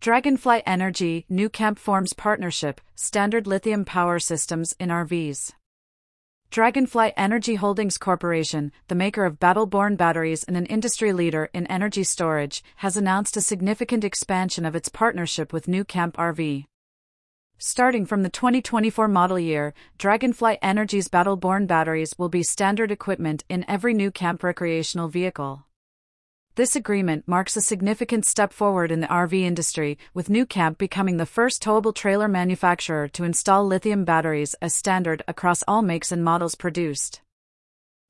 Dragonfly Energy, Nucamp forms partnership, standard lithium power systems in RVs. Dragonfly Energy Holdings Corporation, the maker of Battle Born batteries and an industry leader in energy storage, has announced a significant expansion of its partnership with nuCamp RV. Starting from the 2024 model year, Dragonfly Energy's Battle Born batteries will be standard equipment in every nuCamp recreational vehicle. This agreement marks a significant step forward in the RV industry, with Nucamp becoming the first towable trailer manufacturer to install lithium batteries as standard across all makes and models produced.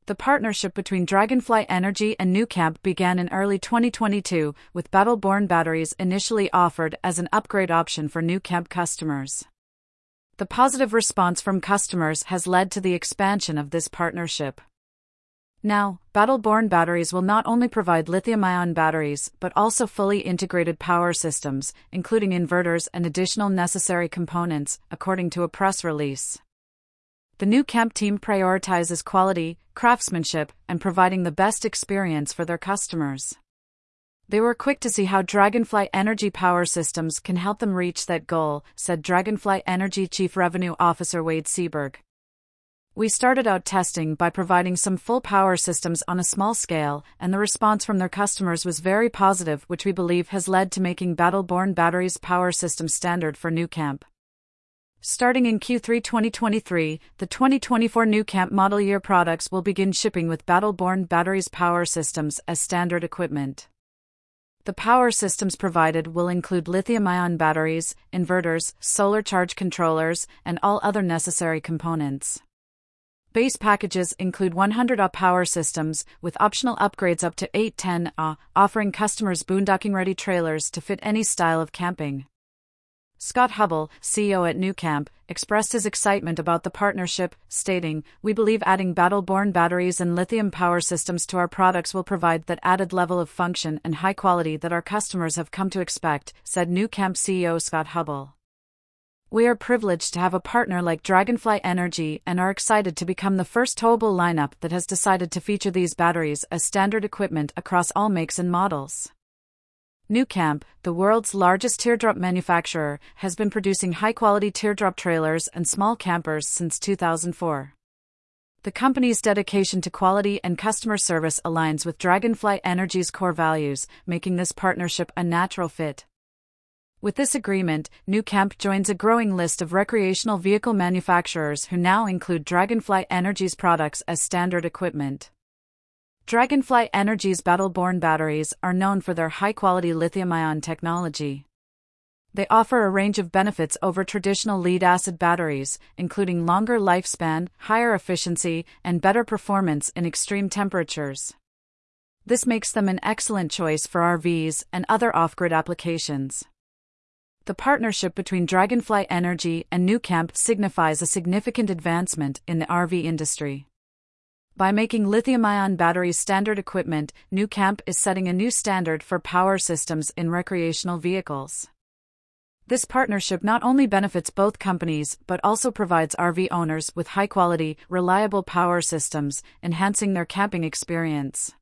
The partnership between Dragonfly Energy and Nucamp began in early 2022, with Battle Born batteries initially offered as an upgrade option for Nucamp customers. The positive response from customers has led to the expansion of this partnership. Now, Battle Born batteries will not only provide lithium ion batteries, but also fully integrated power systems, including inverters and additional necessary components, according to a press release. The Nucamp team prioritizes quality, craftsmanship, and providing the best experience for their customers. They were quick to see how Dragonfly Energy power systems can help them reach that goal, said Dragonfly Energy Chief Revenue Officer Wade Seaberg. We started out testing by providing some full power systems on a small scale, and the response from their customers was very positive, which we believe has led to making Battle Born Batteries power system standard for Nucamp. Starting in Q3 2023, the 2024 Nucamp model year products will begin shipping with Battle Born Batteries power systems as standard equipment. The power systems provided will include lithium ion batteries, inverters, solar charge controllers, and all other necessary components. Base packages include 100 Ah power systems, with optional upgrades up to 810 Ah, offering customers boondocking ready trailers to fit any style of camping. Scott Hubbell, CEO at Nucamp, expressed his excitement about the partnership, stating, We believe adding battle born batteries and lithium power systems to our products will provide that added level of function and high quality that our customers have come to expect, said Nucamp CEO Scott Hubbell. We are privileged to have a partner like Dragonfly Energy and are excited to become the first towable lineup that has decided to feature these batteries as standard equipment across all makes and models. Nucamp, the world's largest teardrop manufacturer, has been producing high quality teardrop trailers and small campers since 2004. The company's dedication to quality and customer service aligns with Dragonfly Energy's core values, making this partnership a natural fit. With this agreement, Nucamp joins a growing list of recreational vehicle manufacturers who now include Dragonfly Energy's products as standard equipment. Dragonfly Energy's Battle Born batteries are known for their high quality lithium ion technology. They offer a range of benefits over traditional lead acid batteries, including longer lifespan, higher efficiency, and better performance in extreme temperatures. This makes them an excellent choice for RVs and other off grid applications. The partnership between Dragonfly Energy and nuCamp signifies a significant advancement in the RV industry. By making lithium ion batteries standard equipment, nuCamp is setting a new standard for power systems in recreational vehicles. This partnership not only benefits both companies but also provides RV owners with high quality, reliable power systems, enhancing their camping experience.